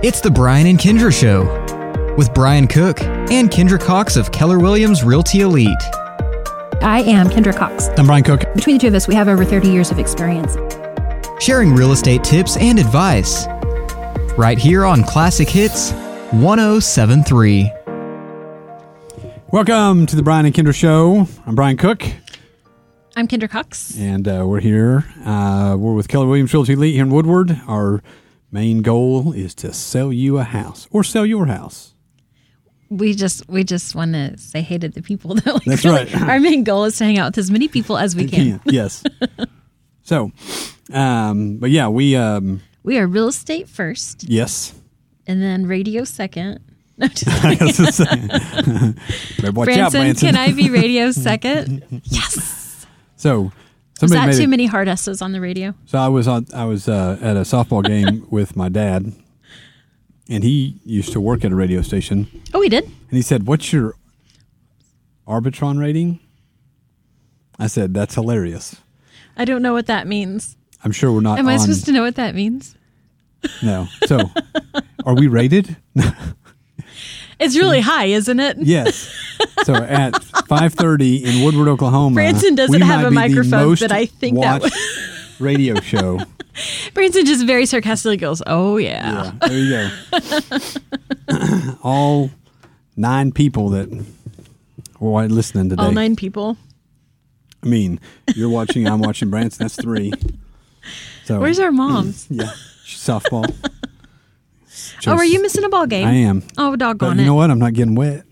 It's the Brian and Kindra Show with Brian Cook and Kindra Cox of Keller Williams Realty Elite. I am Kindra Cox. I'm Brian Cook. Between the two of us, we have over 30 years of experience. Sharing real estate tips and advice. Right here on Classic Hits 1073. Welcome to the Brian and Kindra Show. I'm Brian Cook, I'm Kindra Cox. and uh, we're here. Uh, we're with Keller Williams Realty Elite here in Woodward. Our main goal is to sell you a house or sell your house. We just we just want to say hey to the people. That like That's right. Our main goal is to hang out with as many people as we can. yes. so, um, but yeah, we um, We are real estate first, yes. and then radio second. No, just I was just saying. Better watch out, Branson, Branson. can I be radio second? yes. So, Was that too many hard S's on the radio? So I was on. I was uh, at a softball game with my dad, and he used to work at a radio station. Oh, he did. And he said, "What's your Arbitron rating?" I said, "That's hilarious." I don't know what that means. I'm sure we're not. Am I on, supposed to know what that means? No. So, are we rated? It's really mm. high, isn't it? yes. So at 5:30 in Woodward, Oklahoma, Branson doesn't have a microphone, but I think that watched radio show. Branson just very sarcastically goes, "Oh yeah." Yeah, there you go. All nine people that were listening today. All nine people. I mean, you're watching, I'm watching Branson. That's three. So Where's our moms? yeah softball? Oh, are you missing a ball game? I am. Oh, But doggone you know what? I'm not getting wet.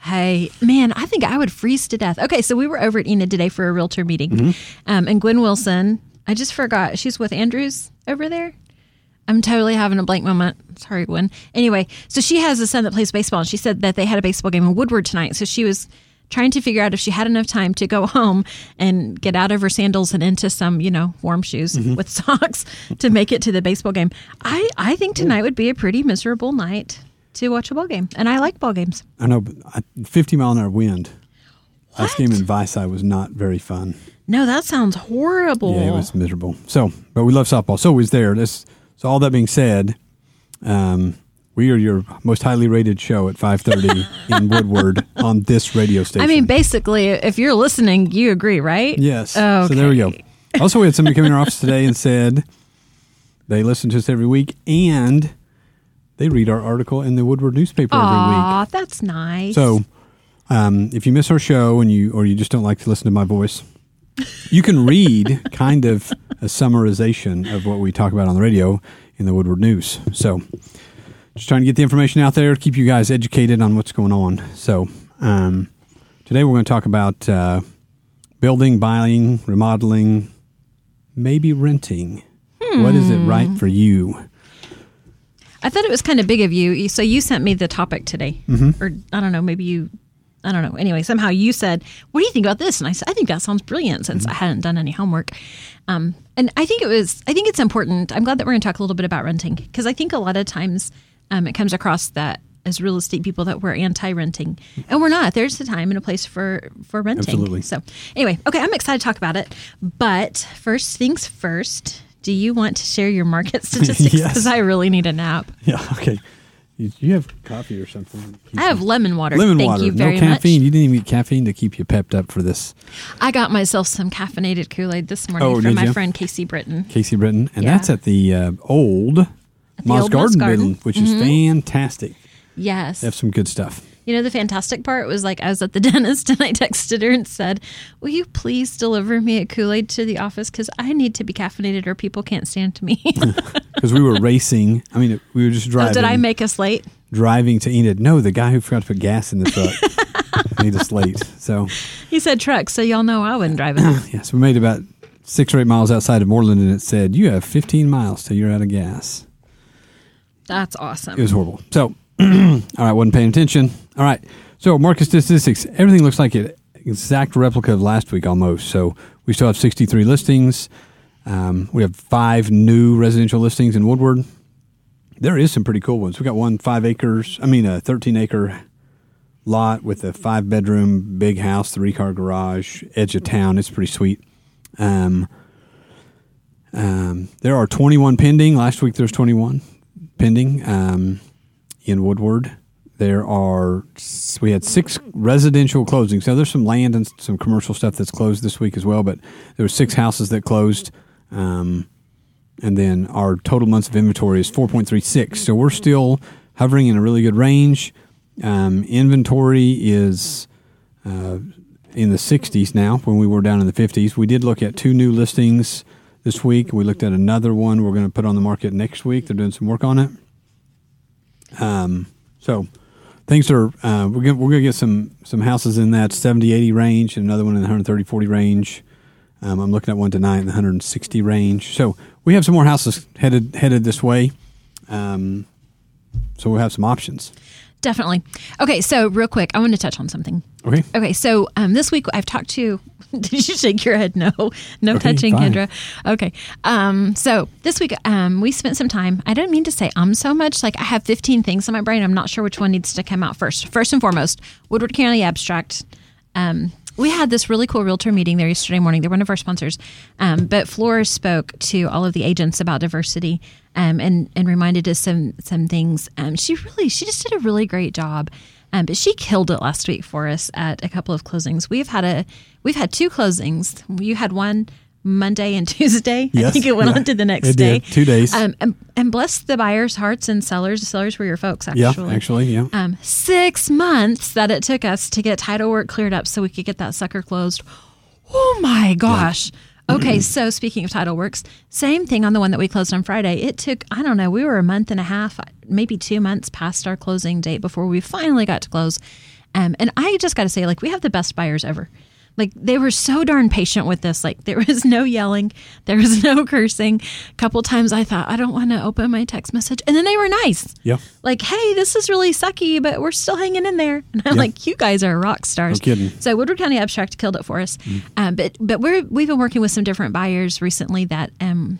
Hey, man, I think I would freeze to death. Okay, so we were over at Enid today for a realtor meeting. Mm-hmm. Um, and Gwen Wilson, I just forgot, she's with Andrews over there. I'm totally having a blank moment. Sorry, Gwen. Anyway, so she has a son that plays baseball, and she said that they had a baseball game in Woodward tonight. So she was trying to figure out if she had enough time to go home and get out of her sandals and into some, you know, warm shoes Mm-hmm. with socks to make it to the baseball game. I, I think tonight would be a pretty miserable night to watch a ball game. And I like ball games. I know, but 50 mile an hour wind. Last What? game in Vici was not very fun. No, that sounds horrible. Yeah, it was miserable. So, but we love softball. So it was there. This, so all that being said, um, we are your most highly rated show at 5:30 in Woodward on this radio station. I mean, basically, if you're listening, you agree, right? Yes. Okay. So there we go. Also, we had somebody come in our office today and said they listen to us every week and they read our article in the Woodward newspaper every week. Aw, that's nice. So um, if you miss our show and you or you just don't like to listen to my voice, you can read kind of a summarization of what we talk about on the radio in the Woodward News. So just trying to get the information out there, to keep you guys educated on what's going on. So um, today we're going to talk about uh, building, buying, remodeling, maybe renting. What is it right for you? I thought it was kind of big of you. So you sent me the topic today, Mm-hmm. or I don't know, maybe you. I don't know. Anyway, somehow you said, "What do you think about this?" And I said, "I think that sounds brilliant." Since Mm-hmm. I hadn't done any homework, um, and I think it was. I think it's important. I'm glad that we're going to talk a little bit about renting because I think a lot of times um, it comes across that as real estate people that we're anti-renting, and we're not. There's a time and a place for for renting. Absolutely. So anyway, okay, I'm excited to talk about it. But first things first. Do you want to share your market statistics? Yes. Because I really need a nap. Yeah, okay. You, you have coffee or something? I have lemon water. lemon Thank water. you very no caffeine. much. You didn't even get caffeine to keep you pepped up for this. I got myself some caffeinated Kool Aid this morning Oh, from my you? friend Casey Britton. Casey Britton, and Yeah. that's at the uh, old Moss Garden, Garden. building, which is mm-hmm. fantastic. Yes. They have some good stuff. You know, the fantastic part was like I was at the dentist and I texted her and said, Will you please deliver me a Kool Aid to the office? Because I need to be caffeinated or people can't stand to me. Because we were racing. I mean, we were just oh, driving. did I make us late? driving to Enid? No, the guy who forgot to put gas in the truck made us late. So He said truck, so y'all know I wasn't driving. yes, we made about six or eight miles outside of Mooreland, and it said you have 15 miles till you're out of gas. That's awesome. It was horrible. So, all right, wasn't paying attention. All right. So, market statistics, everything looks like an exact replica of last week almost. So, we still have 63 listings. Um, we have five new residential listings in Woodward. There is some pretty cool ones. We got one five acres, I mean, a 13 acre lot with a five bedroom, big house, three car garage, edge of town. It's pretty sweet. Um, um, there are 21 pending. Last week there's 21. Pending um, in Woodward. There are we had six residential closings. Now there's some land and some commercial stuff that's closed this week as well, but there were six houses that closed. Um, and then our total months of inventory is 4.36. So we're still hovering in a really good range. Um, inventory is uh, in the 60s now when we were down in the 50s. We did look at two new listings this week. We looked at another one we're going to put on the market next week. They're doing some work on it. Um, so things are uh, we're going we're to get some some houses in that 70 80 range and another one in the 130 40 range. Um, I'm looking at one tonight in the 160 range. So we have some more houses headed headed this way. Um, so we'll have some options. Definitely. Okay, so real quick, I want to touch on something. Okay. Okay, so um, this week I've talked to. Did you shake your head? No, no Okay, touching, fine. Kindra. Okay. Um, so this week um, we spent some time. I didn't mean to say um so much. Like I have 15 things in my brain. I'm not sure which one needs to come out first. First and foremost, Woodward County Abstract. Um, we had this really cool realtor meeting there yesterday morning. They're one of our sponsors. Um, but Flora spoke to all of the agents about diversity um, and and reminded us some some things. Um, she really she just did a really great job. Um, but she killed it last week for us at a couple of closings. We've had a we've had two closings. You had one Monday and Tuesday. Yes, I think it went yeah, on to the next it day. did. Two days. Um, and, and bless the buyers' hearts and sellers. The sellers were your folks, actually Yeah, actually, yeah. um, six months that it took us to get title work cleared up so we could get that sucker closed. Oh my gosh. Okay, so speaking of title works, same thing on the one that we closed on Friday. It took, I don't know, we were a month and a half, maybe two months past our closing date before we finally got to close. Um, and I just got to say, like, we have the best buyers ever. Like, they were so darn patient with this. Like, there was no yelling, there was no cursing. A couple times I thought, I don't want to open my text message. And then they were nice Yeah. like, hey, this is really sucky, but we're still hanging in there. And I'm Yeah. like, you guys are rock stars. No kidding. So Woodward County Abstract killed it for us. Um, but but we're we've been working with some different buyers recently that um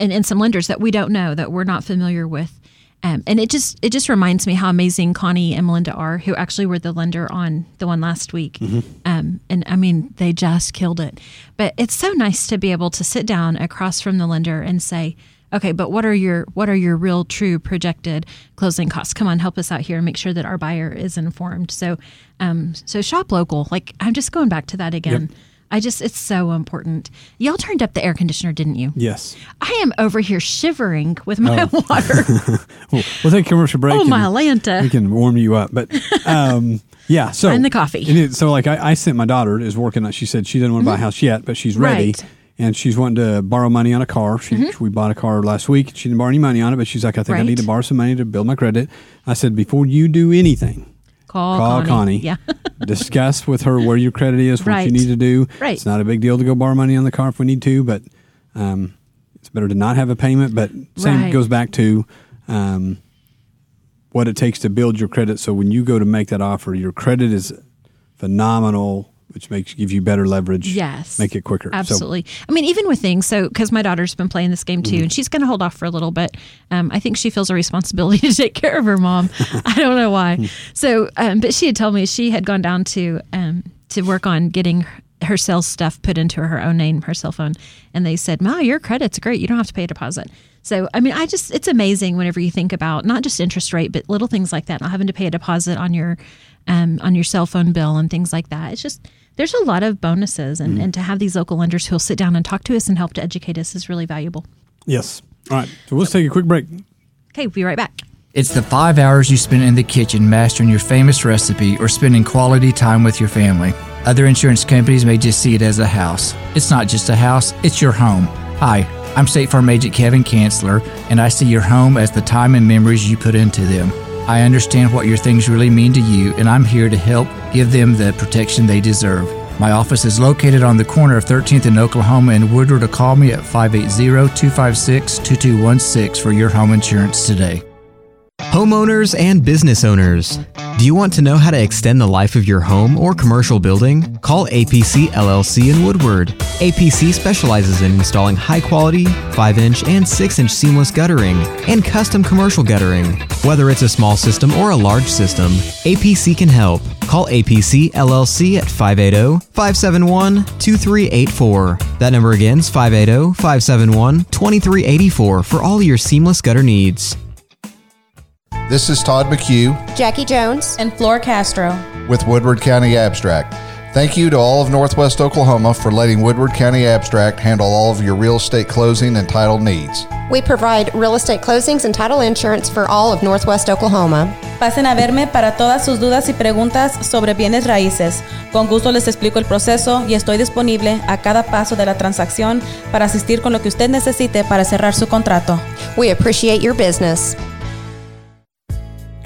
and, and some lenders that we don't know that we're not familiar with. Um, and it just it just reminds me how amazing Connie and Melinda are, who actually were the lender on the one last week. Um, and I mean, they just killed it. But it's so nice to be able to sit down across from the lender and say, okay, but what are your what are your real true projected closing costs? Come on, help us out here and make sure that our buyer is informed. So, um, so shop local. Like I'm just going back to that again. I just it's so important. Y'all turned up the air conditioner, didn't you? Yes. I am over here shivering with my water. We'll, we'll take a commercial break. oh my Lanta. We can warm you up, but um, yeah. So And the coffee. and it- so like I, I sent my daughter is working on. She said she doesn't want to buy a house yet, but she's ready. Mm-hmm. Right. And she's wanting to borrow money on a car. She, We bought a car last week. She didn't borrow any money on it, but she's like, I think I need to borrow some money to build my credit. I said, before you do anything, Call, call Connie. Yeah. discuss with her where your credit is, what you need to do. Right. It's not a big deal to go borrow money on the car if we need to, but um, it's better to not have a payment. But same Right. goes back to um, what it takes to build your credit. So when you go to make that offer, your credit is phenomenal, which makes give you better leverage. Yes. make it quicker. So- Absolutely. I mean, even with things, so because my daughter's been playing this game too, Mm-hmm. and she's going to hold off for a little bit. Um, I think she feels a responsibility to take care of her mom. I don't know why. Hmm. So, um, but she had told me she had gone down to um, to work on getting her sales stuff put into her own name, her cell phone, and they said, "Ma, your credit's great. You don't have to pay a deposit." So, I mean, I just it's amazing whenever you think about not just interest rate, but little things like that, not having to pay a deposit on your um, on your cell phone bill and things like that. It's just there's a lot of bonuses, and, mm-hmm. and to have these local lenders who'll sit down and talk to us and help to educate us is really valuable. yes. All right. So let's take a quick break. Okay, we'll be right back. It's the five hours you spend in the kitchen mastering your famous recipe or spending quality time with your family. Other insurance companies may just see it as a house. It's not just a house, it's your home. Hi, I'm State Farm Agent Kevin Chancellor, and I see your home as the time and memories you put into them. I understand what your things really mean to you, and I'm here to help give them the protection they deserve. My office is located on the corner of 13th and Oklahoma and Woodward to call me at 580-256-2216 for your home insurance today. Homeowners and business owners. Do you want to know how to extend the life of your home or commercial building? Call APC LLC in Woodward. APC specializes in installing high quality 5 inch and 6 inch seamless guttering and custom commercial guttering. Whether it's a small system or a large system, APC can help. Call APC LLC at 580 571 2384. That number again is 580 571 2384 for all your seamless gutter needs. This is Todd McHugh Jackie Jones. and Flor Castro. with Woodward County Abstract. Thank you to all of Northwest Oklahoma for letting Woodward County Abstract handle all of your real estate closing and title needs. We provide real estate closings and title insurance for all of Northwest Oklahoma. Pasen a verme para todas sus dudas y preguntas sobre bienes raíces. Con gusto les explico el proceso y estoy disponible a cada paso de la transacción para asistir con lo que usted necesite para cerrar su contrato. We appreciate your business.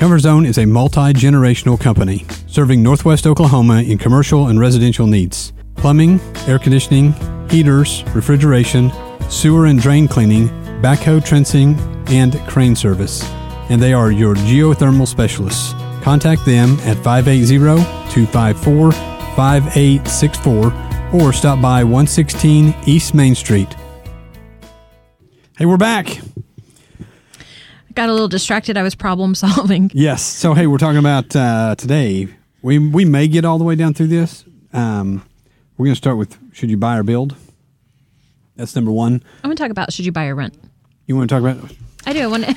Comfort Zone is a multi generational company serving Northwest Oklahoma in commercial and residential needs plumbing, air conditioning, heaters, refrigeration, sewer and drain cleaning, backhoe trenching, and crane service. And they are your geothermal specialists. Contact them at 580 254 5864 or stop by 116 East Main Street. Hey, we're back. Got a little distracted. I was problem solving. Yes. So hey, we're talking about uh, today. We we may get all the way down through this. Um, we're going to start with should you buy or build? That's number one. I'm going to talk about should you buy or rent. You want to talk about I do. I want to.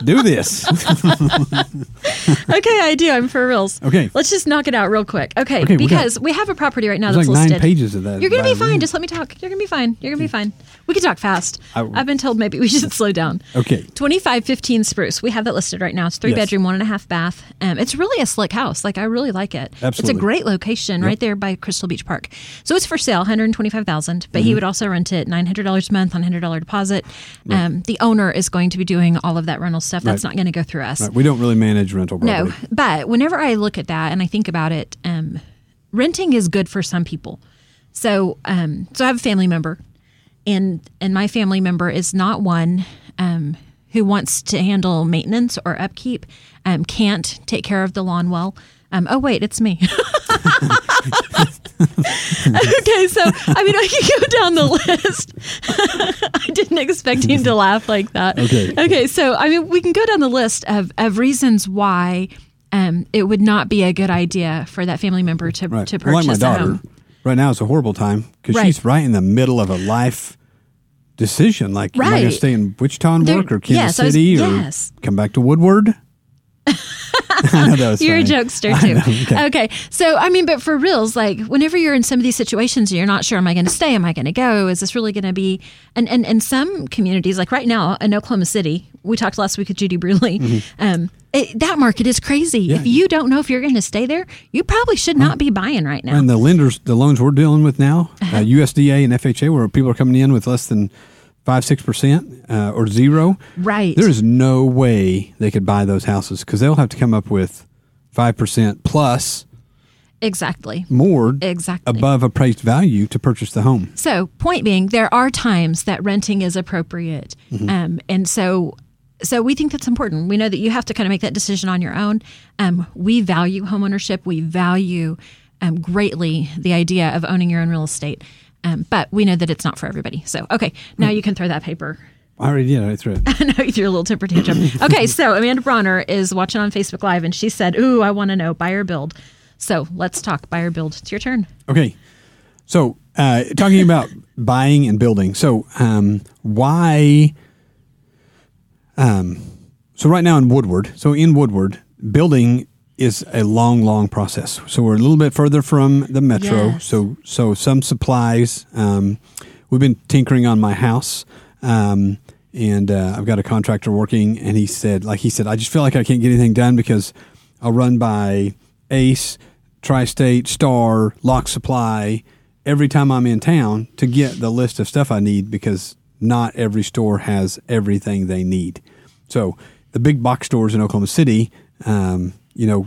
do this? okay, I do. I'm for reals. Okay. Let's just knock it out real quick. Okay. Okay, because we have a property right now There's that's like nine listed. pages of that. You're going to be fine. Just let me talk. You're going to be fine. You're going to be fine. We can talk fast. I- I've been told maybe we should slow down. Okay. 2515 Spruce. We have that listed right now. It's three Yes. bedroom, one and a half bath. Um, it's really a slick house. Like I really like it. Absolutely. It's a great location right there by Crystal Beach Park. So it's for sale, 125000 but Mm-hmm. he would also rent it $900 a month on $100 deposit. Um, the owner is going to be doing all of that rental stuff. That's Right. not going to go through us. Right, we don't really manage rental property. No, but whenever I look at that and I think about it, um, renting is good for some people. So, um, so I have a family member, and and my family member is not one um, who wants to handle maintenance or upkeep. Um, can't take care of the lawn well. Um, oh wait, it's me. okay, so I mean I can go down the list. I didn't expect him to laugh like that. Okay. Okay, so I mean we can go down the list of, of reasons why um, it would not be a good idea for that family member to Right. to Well, like purchase my a daughter. home. Right now it's a horrible time because Right. she's right in the middle of a life decision. Like, am I going Right. to stay in Wichita and There- work or Kansas yes, I was- City or yes. come back to Woodward? I know that was You're funny. a jokester too. know, okay. okay. So I mean, but for reals, like whenever you're in some of these situations, you're not sure, am I going to stay? Am I going to go? Is this really going to be? And and and some communities, like right now in Oklahoma City, we talked last week with Judy Bruley. Um, it, that market is crazy. If you don't know if you're going to stay there, you probably should not be buying right now. And the lenders, the loans we're dealing with now, Uh-huh. uh, USDA and FHA, where people are coming in with less than five, six percent uh, or zero. Right. There is no way they could buy those houses because they'll have to come up with five percent plus exactly. more Exactly. above appraised value to purchase the home. So, point being, there are times that renting is appropriate, um, and so so we think that's important. We know that you have to kind of make that decision on your own. Um, we value homeownership. We value um, greatly the idea of owning your own real estate, um, but we know that it's not for everybody. So, okay, now you can throw that paper. I already did. I threw it. I know you threw a little temper tantrum. Okay, so Amanda Bronner is watching on Facebook Live, and she said, "Ooh, I want to know buy or build." So let's talk buy or build. It's your turn. Okay. So, uh, talking about buying and building. So, um, why? Um, so right now in Woodward, so in Woodward, building is a long, long process. So we're a little bit further from the metro. Yes. So, so some supplies. Um, we've been tinkering on my house. Um, and uh, I've got a contractor working, and he said, like he said, I just feel like I can't get anything done because I'll run by Ace, Tri-State, Star, Lock Supply every time I'm in town to get the list of stuff I need because not every store has everything they need. So the big box stores in Oklahoma City, um, you know,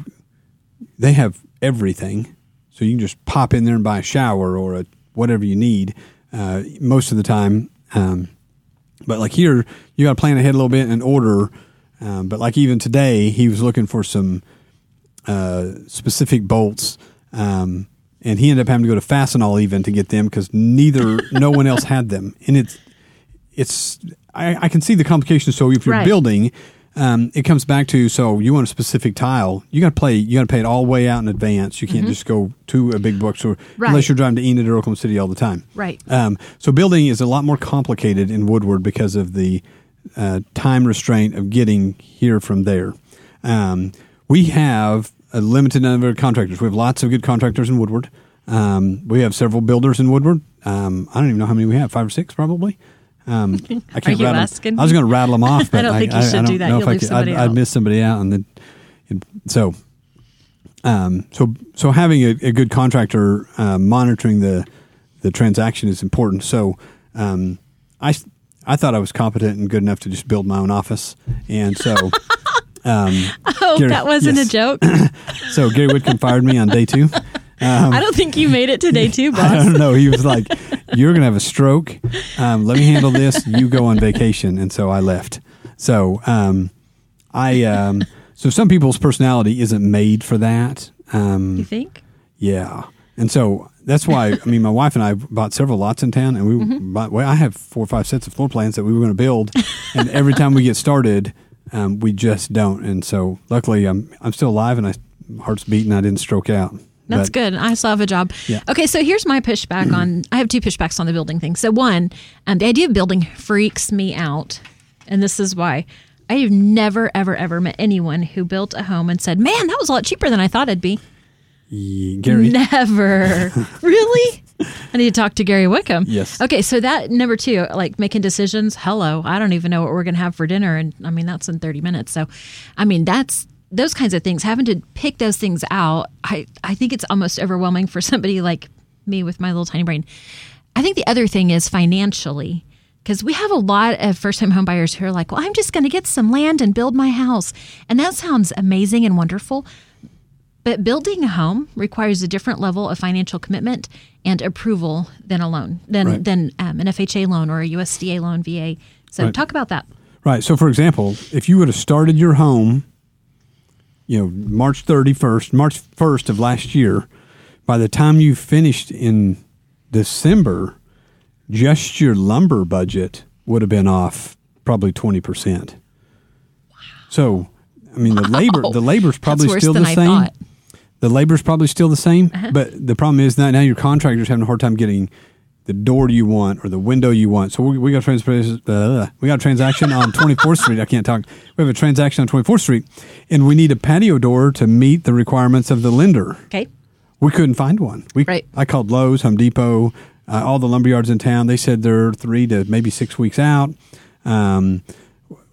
they have everything. So you can just pop in there and buy a shower or a, whatever you need uh, most of the time. Um, but like here, you got to plan ahead a little bit and order. Um, but like even today, he was looking for some uh, specific bolts, um, and he ended up having to go to Fastenal even to get them because neither no one else had them. And it's it's I, I can see the complications. So if you're Right. building, um, it comes back to so you want a specific tile, you got to play you got to pay it all the way out in advance. You can't just go to a big bookstore Mm-hmm. Right. unless you're driving to Enid or Oklahoma City all the time. Right. Um, so building is a lot more complicated in Woodward because of the uh, time restraint of getting here from there. Um, we have a limited number of contractors. We have lots of good contractors in Woodward. Um, we have several builders in Woodward. Um, I don't even know how many we have, five or six probably. Um, I can't Are you asking I was going to rattle them off, but I don't think you should don't do that. You'll I leave somebody I'd, I'd miss somebody out, and then and so um, so so having a, a good contractor uh, monitoring the the transaction is important. So um, I thought I was competent and good enough to just build my own office, and so um, Oh, Gary- that wasn't yes. a joke. so Gary Whitcomb fired me on day two. I don't think you made it today, too, two, I don't know. He was like, "You're gonna have a stroke. Um, let me handle this. You go on vacation." And so I left. So um, I um, so some people's personality isn't made for that. Um, You think? yeah, and so that's why I mean, my wife and I bought several lots in town, and we Mm-hmm. bought. Well, I have four or five sets of floor plans that we were going to build, and every time we get started, um, we just don't. And so, luckily, I'm I'm still alive, and I heart's beating. I didn't stroke out. That's But- good. I still have a job. Yeah. Okay, so here's my pushback on. I have two pushbacks on the building thing. So one, um, the idea of building freaks me out, and this is why. I have never, ever, ever met anyone who built a home and said, "Man, that was a lot cheaper than I thought it'd be." Gary. Never. really? I need to talk to Gary Wickham. Yes. Okay, so that number two, like making decisions. Hello, I don't even know what we're going to have for dinner, and I mean that's in thirty minutes. So, I mean that's those kinds of things. Having to pick those things out, I I think it's almost overwhelming for somebody like me with my little tiny brain. I think the other thing is financially. Because we have a lot of first time home buyers who are like, well, I'm just going to get some land and build my house. And that sounds amazing and wonderful. But building a home requires a different level of financial commitment and approval than a loan, than Right. than um, an FHA loan or a USDA loan, VA. So Right. talk about that. Right. So, for example, if you would have started your home, you know, March 31st, March 1st of last year, by the time you finished in December, just your lumber budget would have been off probably 20%. Wow. So, I mean, the labor, the labor's probably still the I same. thought. The labor's probably still the same, Uh-huh. but the problem is that now your contractor's having a hard time getting the door you want or the window you want. So we, we got uh, we got a transaction on 24th Street. I can't talk. We have a transaction on 24th Street, and we need a patio door to meet the requirements of the lender. Okay. We couldn't find one. We, Right. I called Lowe's, Home Depot, uh, all the lumber yards in town. They said they're three to maybe six weeks out. Um,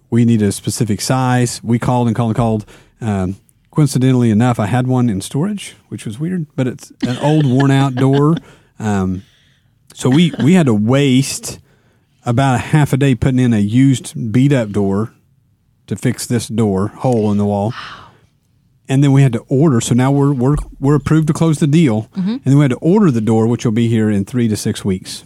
we need a specific size. We called and called and called. Um, coincidentally enough, I had one in storage, which was weird, but it's an old, worn out door. Um, so we, we had to waste about a half a day putting in a used, beat up door to fix this door hole in the wall. And then we had to order. So now we're we're we're approved to close the deal, Mm-hmm. and then we had to order the door, which will be here in three to six weeks.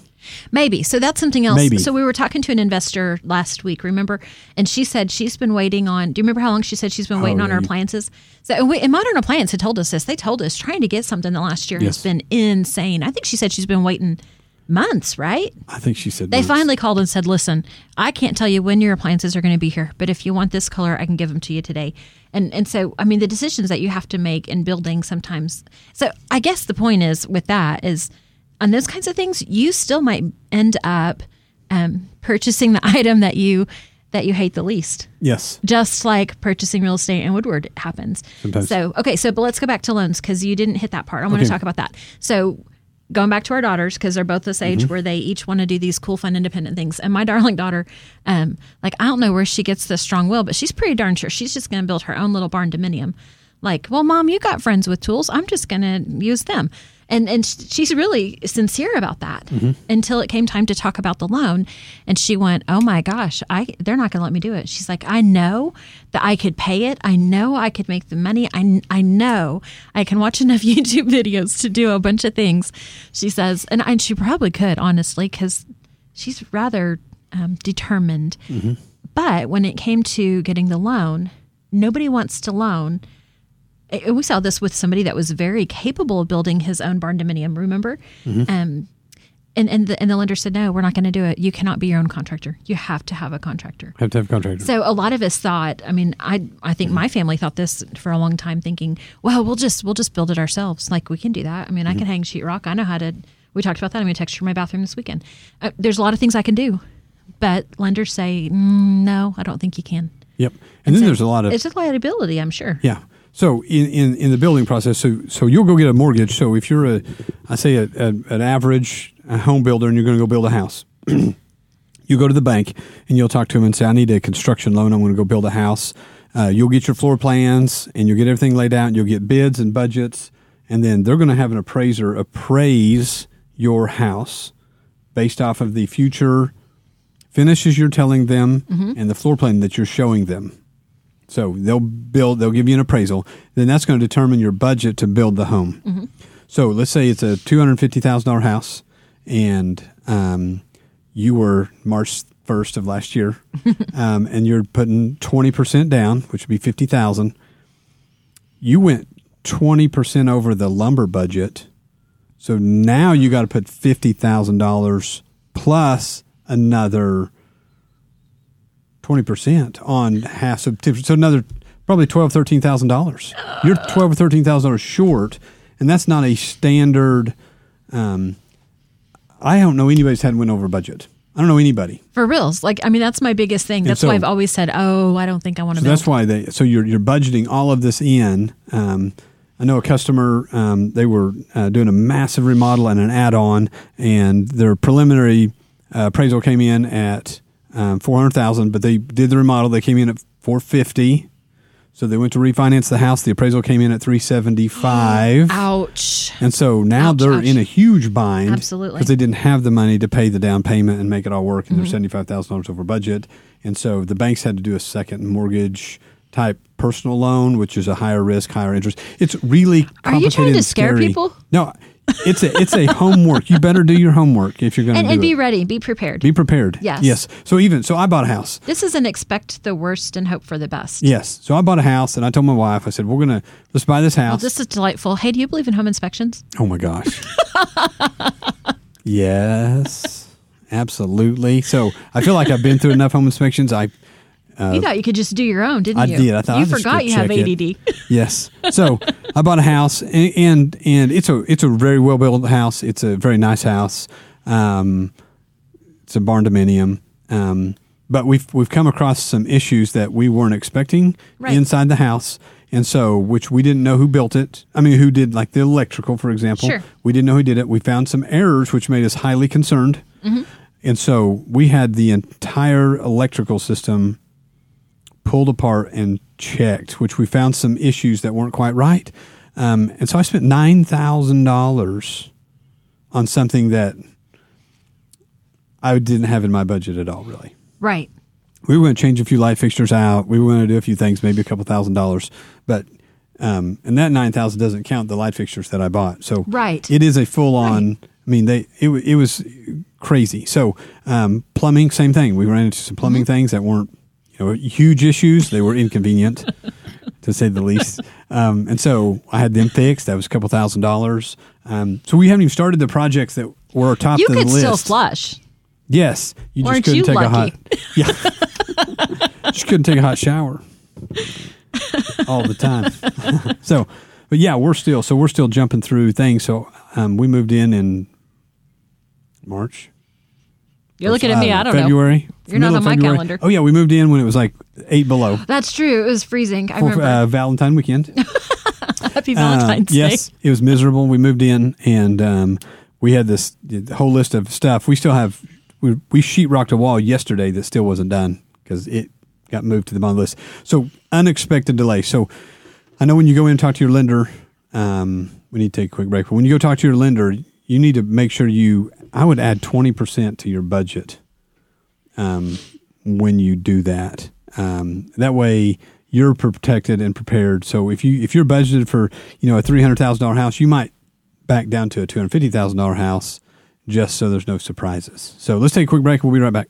Maybe. So that's something else. Maybe. So we were talking to an investor last week, remember? And she said she's been waiting on. Do you remember how long she said she's been waiting on her appliances? So and, we, and Modern Appliance had told us this. They told us trying to get something the last year Yes. has been insane. I think she said she's been waiting months, right? I think she said They months. finally called and said, "Listen, I can't tell you when your appliances are going to be here, but if you want this color, I can give them to you today." And and so, I mean, the decisions that you have to make in building sometimes. So, I guess the point is with that is on those kinds of things, you still might end up um, purchasing the item that you that you hate the least yes. just like purchasing real estate in Woodward happens. Sometimes. So, okay, so but let's go back to loans because you didn't hit that part. I want Okay. to talk about that. So, going back to our daughters because they're both this age Mm-hmm. where they each want to do these cool, fun, independent things. And my darling daughter, um, like I don't know where she gets this strong will, but she's pretty darn sure she's just going to build her own little barn dominium. Like, well, mom, you got friends with tools. I'm just going to use them. And and she's really sincere about that until it came time to talk about the loan, and she went, "Oh my gosh, I they're not going to let me do it." She's like, "I know that I could pay it. I know I could make the money. I I know I can watch enough YouTube videos to do a bunch of things." She says, and, and she probably could honestly because she's rather um, determined. But when it came to getting the loan, nobody wants to loan. And we saw this with somebody that was very capable of building his own barn dominium. Remember, um, and and the, and the lender said, "No, we're not going to do it. You cannot be your own contractor. You have to have a contractor." Have to have a contractor. So a lot of us thought. I mean, I I think my family thought this for a long time, thinking, "Well, we'll just we'll just build it ourselves. Like we can do that. I mean, I can hang sheetrock. I know how to." We talked about that. I'm going to texture my bathroom this weekend. Uh, there's a lot of things I can do, but lenders say mm, no. I don't think you can. Yep. And then there's a lot of It's a liability, I'm sure. Yeah. So in, in, in the building process, so so you'll go get a mortgage. So if you're a, I say a, a, an average home builder and you're going to go build a house, you go to the bank and you'll talk to them and say, I need a construction loan. I'm going to go build a house. Uh, you'll get your floor plans and you'll get everything laid out. And you'll get bids and budgets, and then they're going to have an appraiser appraise your house based off of the future finishes you're telling them and the floor plan that you're showing them. So they'll build, they'll give you an appraisal. Then that's going to determine your budget to build the home. So let's say it's a two hundred fifty thousand dollar house, and um, you were March first of last year, um, and you're putting twenty percent down, which would be fifty thousand. You went twenty percent over the lumber budget, so now you got to put fifty thousand dollars plus another twenty percent on half. So, so another probably twelve, thirteen thousand dollars. You're twelve or thirteen thousand dollars short, and that's not a standard. Um, I don't know anybody's had went over budget. I don't know anybody. For reals. Like, I mean, that's my biggest thing. That's so- why I've always said, oh, I don't think I want to So that's why they. So you're you're budgeting all of this in. Um, I know a customer. Um, they were uh, doing a massive remodel and an add-on, and their preliminary uh, appraisal came in at um, four hundred thousand. But they did the remodel. They came in at four fifty. So they went to refinance the house. The appraisal came in at three seventy five. Ouch. And so now Ouch, they're ouch. in a huge bind. Absolutely. Because they didn't have the money to pay the down payment and make it all work, and Mm-hmm. they're $75,000 over budget. And so the banks had to do a second mortgage type personal loan, which is a higher risk, higher interest. It's really Are complicated. you trying to and scare scary. people? No, it's a it's a homework. You better do your homework if you're going to And, do and be it. ready, be prepared. be prepared. Yes. Yes. So even so, I bought a house. this is an expect the worst and hope for the best. Yes. So I bought a house, and I told my wife, I said, "We're gonna let's buy this Well, house." this is delightful. Hey, do you believe in home inspections? Oh my gosh. yes, absolutely. So I feel like I've been through enough home inspections. I you thought you could just do your own, didn't I you? did. I thought you I'll forgot you have ADD. it. yes. So I bought a house, and, and and it's a it's a very well built house. It's a very nice house. Um, it's a barn dominium. Um, but we've we've come across some issues that we weren't expecting Right. inside the house, and so which we didn't know who built it. I mean, who did like the electrical, for example. Sure. We didn't know who did it. We found some errors, which made us highly concerned. Mm-hmm. And so we had the entire electrical system pulled apart and checked, which we found some issues that weren't quite right. Um, and so I spent nine thousand dollars on something that I didn't have in my budget at all. Really, Right. we were going to change a few light fixtures out. We were going to do a few things, maybe a couple thousand dollars, but. Um, and that nine thousand doesn't count the light fixtures that I bought. So Right. it is a full on. I mean, they it, it was crazy. So um, plumbing, same thing. We ran into some plumbing Mm-hmm. things that weren't you know huge issues. They were inconvenient to say the least. Um, and so I had them fixed. That was a couple thousand dollars. Um, so we haven't even started the projects that were top You of the could list. still flush. Yes, you just Aren't couldn't you take a hot. Yeah, just couldn't take a hot shower all the time. so, but yeah, we're still so we're still jumping through things. So um, we moved in in March. You're looking at me. uh, I don't know. February. You're not on my February. calendar. Oh yeah, we moved in when it was like eight below That's true. It was freezing. I for remember. uh, Valentine weekend. Happy Uh, Valentine's Day. yes, it was miserable. We moved in and um, we had this the whole list of stuff. We still have we, we sheetrocked a wall yesterday that still wasn't done because it got moved to the bottom list. So unexpected delay. So I know when you go in and talk to your lender, um, we need to take a quick break. But when you go talk to your lender, you need to make sure you. I would add twenty percent to your budget um, when you do that. Um, that way you're protected and prepared. So if you if you're budgeted for you know a three hundred thousand dollar house, you might back down to a two hundred fifty thousand dollar house just so there's no surprises. So let's take a quick break. We'll be right back.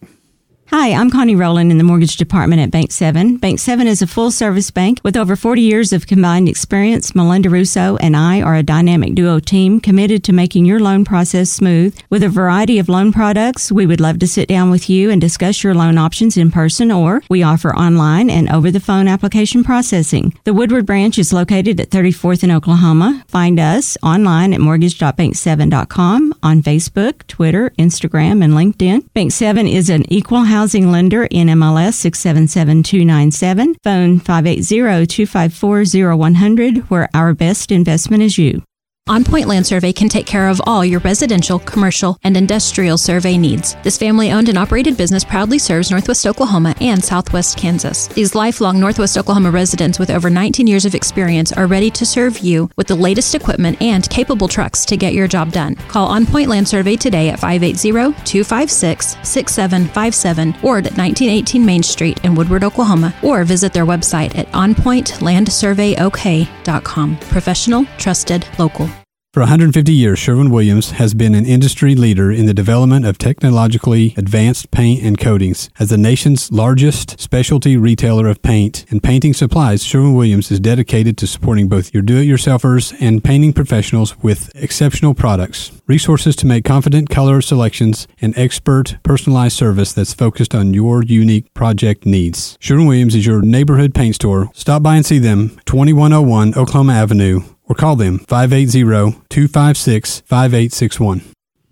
Hi, I'm Connie Rowland in the mortgage department at Bank 7. Bank 7 is a full service bank with over 40 years of combined experience. Melinda Russo and I are a dynamic duo team committed to making your loan process smooth. With a variety of loan products, we would love to sit down with you and discuss your loan options in person or we offer online and over the phone application processing. The Woodward branch is located at 34th in Oklahoma. Find us online at mortgage.bank7.com on Facebook, Twitter, Instagram, and LinkedIn. Bank 7 is an equal housing lender in MLS 677297, phone 580-254-0100 where our best investment is you. On Point Land Survey can take care of all your residential, commercial, and industrial survey needs. This family owned and operated business proudly serves Northwest Oklahoma and Southwest Kansas. These lifelong Northwest Oklahoma residents with over 19 years of experience are ready to serve you with the latest equipment and capable trucks to get your job done. Call On Point Land Survey today at 580 256 6757 or at 1918 Main Street in Woodward, Oklahoma, or visit their website at onpointlandsurveyok.com. Professional, trusted, local. For 150 years, Sherwin Williams has been an industry leader in the development of technologically advanced paint and coatings. As the nation's largest specialty retailer of paint and painting supplies, Sherwin Williams is dedicated to supporting both your do-it-yourselfers and painting professionals with exceptional products, resources to make confident color selections, and expert personalized service that's focused on your unique project needs. Sherwin Williams is your neighborhood paint store. Stop by and see them, 2101 Oklahoma Avenue, or call them 580-256-5861.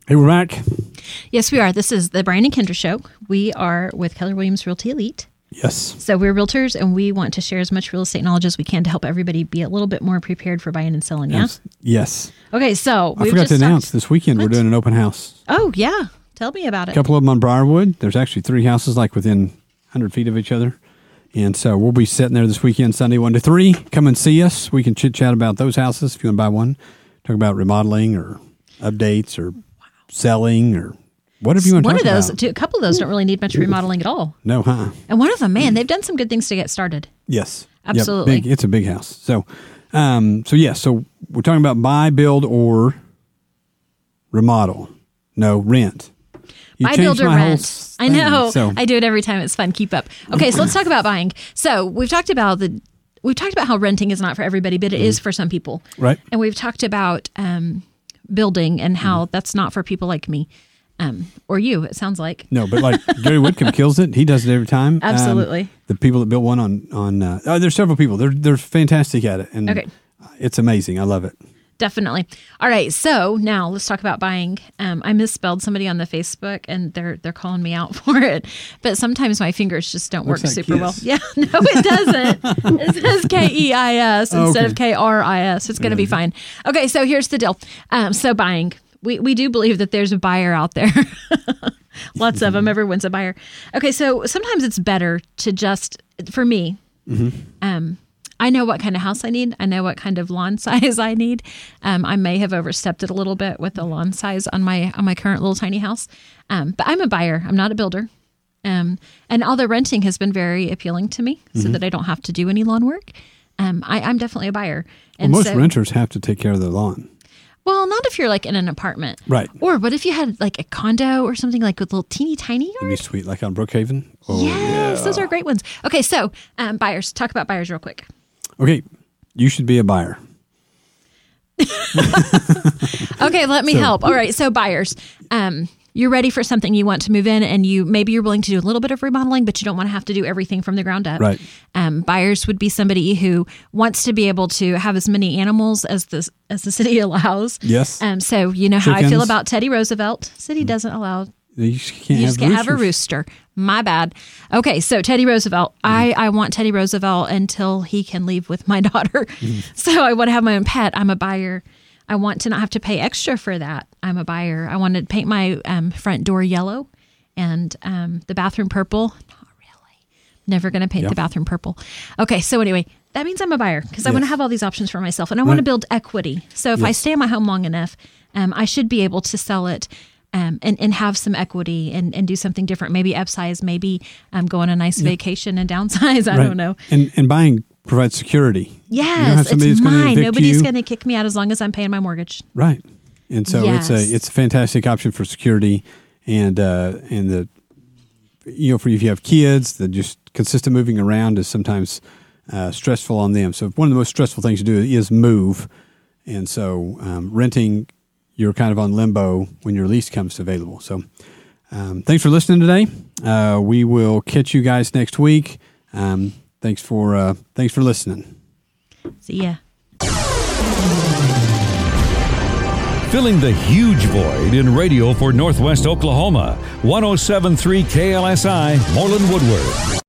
Hey, we're back. Yes, we are. This is the Brian and Kindra Show. We are with Keller Williams Realty Elite. Yes. So we're realtors and we want to share as much real estate knowledge as we can to help everybody be a little bit more prepared for buying and selling. Yeah. Yes. Yes. Okay, so I forgot to announce talked- this weekend we're doing an open house. Oh yeah, tell me about it. A couple of them on Briarwood. There's actually three houses like within 100 feet of each other. And so we'll be sitting there this weekend, Sunday 1 to 3. Come and see us. We can chit chat about those houses if you want to buy one. Talk about remodeling or updates or selling or whatever you want to One of those, about. two, a couple of those don't really need much remodeling at all. No, huh? And one of them, man, they've done some good things to get started. Yes. Yep, Absolutely. big- it's a big house. So, um, so yes. so we're talking about buy, build, or remodel. No, rent. You Buy, build, or rent. I know. So I do it every time. It's fun. Keep up. Okay, so let's talk about buying. So we've talked about the we've talked about how renting is not for everybody, but it is for some people. Right. And we've talked about um, building and how that's not for people like me. Um, or you, it sounds like. No, but like Gary Whitcomb kills it. He does it every time. Um, Absolutely. the people that built one on on uh, oh, there's several people. They're they're fantastic at it, and Okay. it's amazing. I love it. Definitely. All right. So now let's talk about buying. Um, I misspelled somebody on the Facebook, and they're they're calling me out for it. But sometimes my fingers just don't Looks work like super well. Yeah. No, it doesn't. it says K E I S instead okay. of K R I S. It's going to be fine. Okay. So here's the deal. Um, so buying. We we do believe that there's a buyer out there. Lots of Mm-hmm. them. Everyone's a buyer. Okay. So sometimes it's better to just for me Mm-hmm. um, I know what kind of house I need. I know what kind of lawn size I need. Um, I may have overstepped it a little bit with the lawn size on my on my current little tiny house. Um, but I'm a buyer. I'm not a builder. Um, and although renting has been very appealing to me, so Mm-hmm. that I don't have to do any lawn work, um, I, I'm definitely a buyer. Well, And most so, renters have to take care of their lawn. well, not if you're like in an apartment, Right. Or what if you had like a condo or something like with a little teeny tiny It'd be sweet, like on Brookhaven. Oh, yes, those are great ones. Okay, so um, buyers. Talk about buyers real quick. Okay, you should be a buyer. Okay, let me So- help. All right, so buyers, um, you're ready for something you want to move in, and you maybe you're willing to do a little bit of remodeling, but you don't want to have to do everything from the ground up. Right. Um, buyers would be somebody who wants to be able to have as many animals as the as the city allows. Yes. Um, so you know how I feel about Teddy Roosevelt. City doesn't allow You just can't, you have, can't have a rooster. My bad. Okay, so Teddy Roosevelt. I, I want Teddy Roosevelt until he can leave with my daughter. So I want to have my own pet. I'm a buyer. I want to not have to pay extra for that. I'm a buyer. I want to paint my um, front door yellow and um, the bathroom purple. Not really. Never going to paint Yeah. the bathroom purple. Okay, so anyway, that means I'm a buyer because I want to have all these options for myself and I want to build equity. So if I stay in my home long enough, um, I should be able to sell it um, and, and have some equity and, and do something different. Maybe upsize, maybe um, go on a nice vacation and downsize. I Right. don't know. And and buying provides security. You don't have Yes, it's mine. Nobody's going to kick me out as long as I'm paying my mortgage. Right. And so Yes. it's a it's a fantastic option for security and uh and the you know for if you have kids the just consistent moving around is sometimes uh, stressful on them. So one of the most stressful things to do is move. And so um, renting you're kind of on limbo when your lease comes available. So um, thanks for listening today. Uh, we will catch you guys next week. Um, thanks for uh, thanks for listening. See ya. filling the huge void in radio for Northwest Oklahoma. 1073 KLSI, Mooreland Woodward.